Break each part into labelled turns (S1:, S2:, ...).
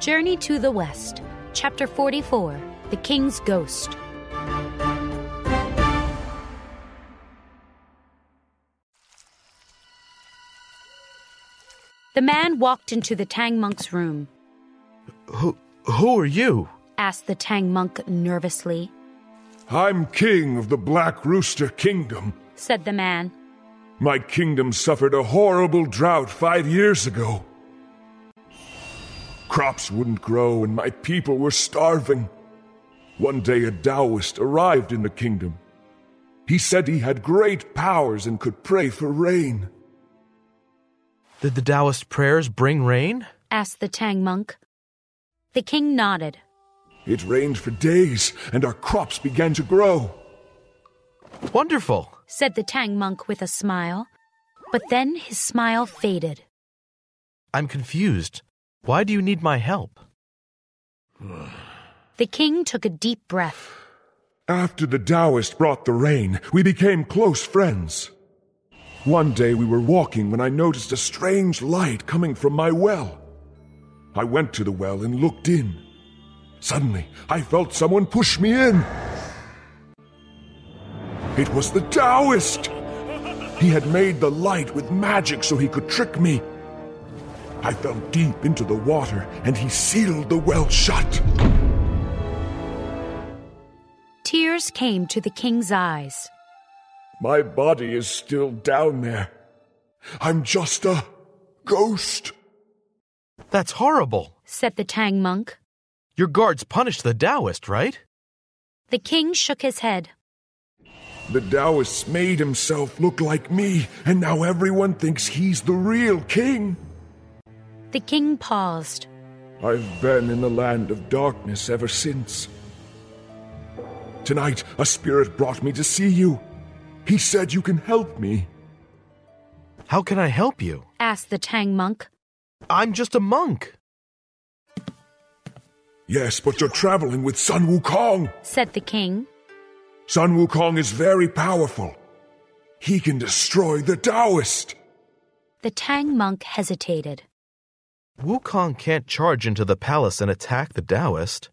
S1: Journey to the West, Chapter 44 The King's Ghost. The man walked into the Tang monk's room,
S2: Who, who are you?
S1: asked the Tang monk nervously.
S3: I'm king of the Black Rooster Kingdom.
S1: Said the man.
S3: My kingdom suffered a horrible drought five years ago. Crops wouldn't grow and my people were starving. One day a Taoist arrived in the kingdom. He said he had great powers and could pray for rain.
S2: Did the Taoist prayers bring rain?
S1: asked the Tang monk. The king nodded.
S3: It rained for days and our crops began to grow.
S2: Wonderful.
S1: said the Tang monk with a smile. But then his smile faded.
S2: I'm confused. Why do you need my help?
S1: The king took a deep breath.
S3: After the Taoist brought the rain, we became close friends. One day we were walking when I noticed a strange light coming from my well. I went to the well and looked in. Suddenly, I felt someone push me in. It was the Taoist! He had made the light with magic so he could trick me. I fell deep into the water and he sealed the well shut.
S1: Tears came to the king's eyes.
S3: My body is still down there. I'm just a ghost.
S2: That's horrible.
S1: said the Tang monk.
S2: Your guards punished the Taoist, right?
S1: The king shook his head.
S3: The Taoist made himself look like me, and now everyone thinks he's the real king.
S1: The king paused.
S3: I've been in the land of darkness ever since. Tonight, a spirit brought me to see you. He said you can help me.
S2: How can I help you?
S1: asked the Tang monk.
S2: I'm just a monk.
S3: Yes, but you're traveling with Sun Wukong.
S1: said the king.
S3: Sun Wukong is very powerful. He can destroy the Taoist.
S1: The Tang monk hesitated.
S2: Wukong can't charge into the palace and attack the Taoist.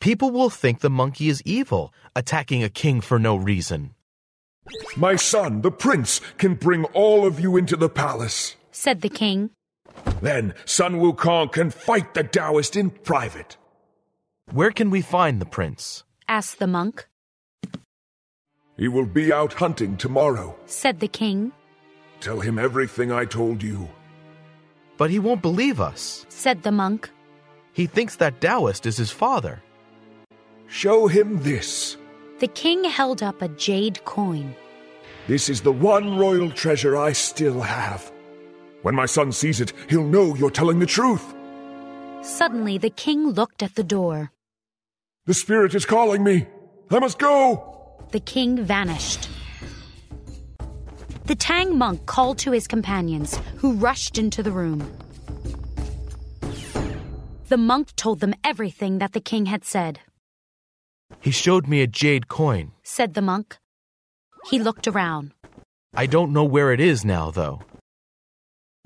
S2: People will think the monkey is evil, attacking a king for no reason.
S3: My son, the prince, can bring all of you into the palace.
S1: said the king.
S3: Then Sun Wukong can fight the Taoist in private.
S2: Where can we find the prince?
S1: asked the monk.
S3: He will be out hunting tomorrow.
S1: said the king.
S3: Tell him everything I told you.
S2: But he won't believe us.
S1: said the monk.
S2: He thinks that Taoist is his father.
S3: Show him this.
S1: The king held up a jade coin.
S3: This is the one royal treasure I still have. When my son sees it, he'll know you're telling the truth.
S1: Suddenly, the king looked at the door.
S3: The spirit is calling me. I must go.
S1: The king vanished. The Tang monk called to his companions, who rushed into the room. The monk told them everything that the king had said.
S2: He showed me a jade coin.
S1: Said the monk. He looked around.
S2: I don't know where it is now, though.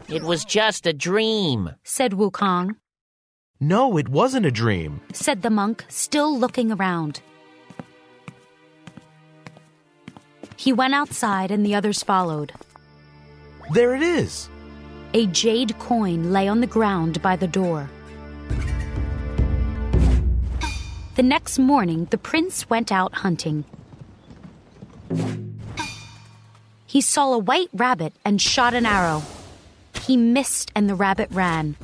S4: It was just a dream.
S1: Said Wukong.
S2: No, it wasn't a dream.
S1: Said the monk, still looking around. He went outside and the others followed.
S2: There it is.
S1: A jade coin lay on the ground by the door. The next morning, the prince went out hunting. He saw a white rabbit and shot an arrow. He missed and the rabbit ran.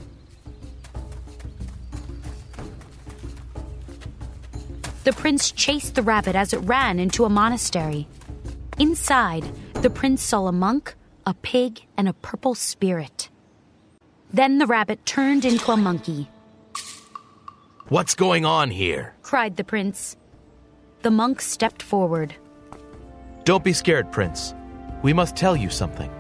S1: The prince chased the rabbit as it ran into a monastery. Inside, the prince saw a monk, a pig, and a purple spirit. Then the rabbit turned into a monkey,
S2: What's going on here?
S1: cried the prince. The monk stepped forward.
S2: Don't be scared, Prince. We must tell you something.